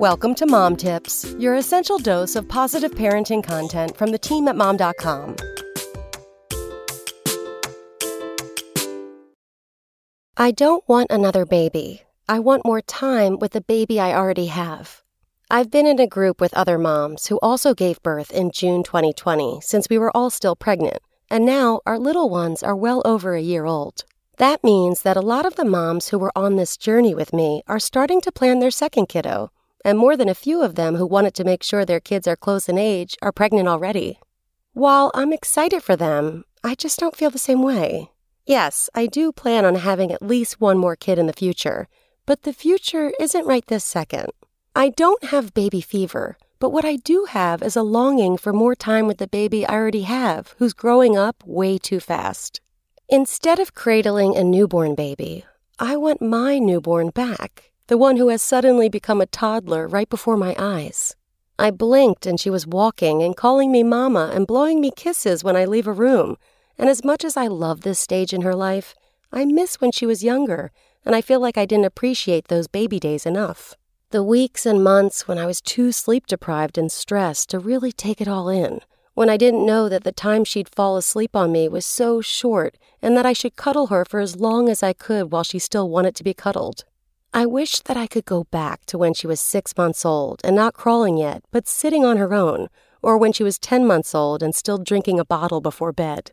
Welcome to Mom Tips, your essential dose of positive parenting content from the team at mom.com. I don't want another baby. I want more time with the baby I already have. I've been in a group with other moms who also gave birth in June 2020 since we were all still pregnant, and now our little ones are well over a year old. That means that a lot of the moms who were on this journey with me are starting to plan their second kiddo and more than a few of them who wanted to make sure their kids are close in age are pregnant already. While I'm excited for them, I just don't feel the same way. Yes, I do plan on having at least one more kid in the future, but the future isn't right this second. I don't have baby fever, but what I do have is a longing for more time with the baby I already have, who's growing up way too fast. Instead of cradling a newborn baby, I want my newborn back the one who has suddenly become a toddler right before my eyes. I blinked and she was walking and calling me mama and blowing me kisses when I leave a room. And as much as I love this stage in her life, I miss when she was younger, and I feel like I didn't appreciate those baby days enough. The weeks and months when I was too sleep deprived and stressed to really take it all in, when I didn't know that the time she'd fall asleep on me was so short and that I should cuddle her for as long as I could while she still wanted to be cuddled. I wish that I could go back to when she was six months old and not crawling yet, but sitting on her own, or when she was 10 months old and still drinking a bottle before bed.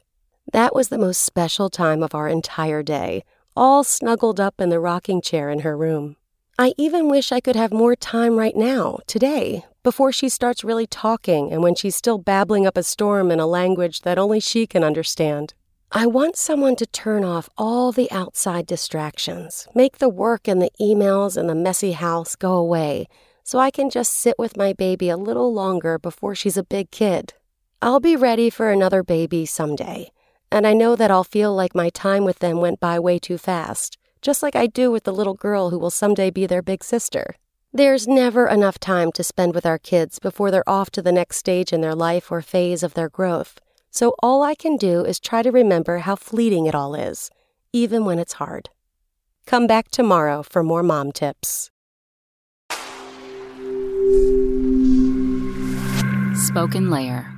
That was the most special time of our entire day, all snuggled up in the rocking chair in her room. I even wish I could have more time right now, today, before she starts really talking and when she's still babbling up a storm in a language that only she can understand. I want someone to turn off all the outside distractions, make the work and the emails and the messy house go away, so I can just sit with my baby a little longer before she's a big kid. I'll be ready for another baby someday, and I know that I'll feel like my time with them went by way too fast, just like I do with the little girl who will someday be their big sister. There's never enough time to spend with our kids before they're off to the next stage in their life or phase of their growth. So all I can do is try to remember how fleeting it all is, even when it's hard. Come back tomorrow for more mom tips. SpokenLayer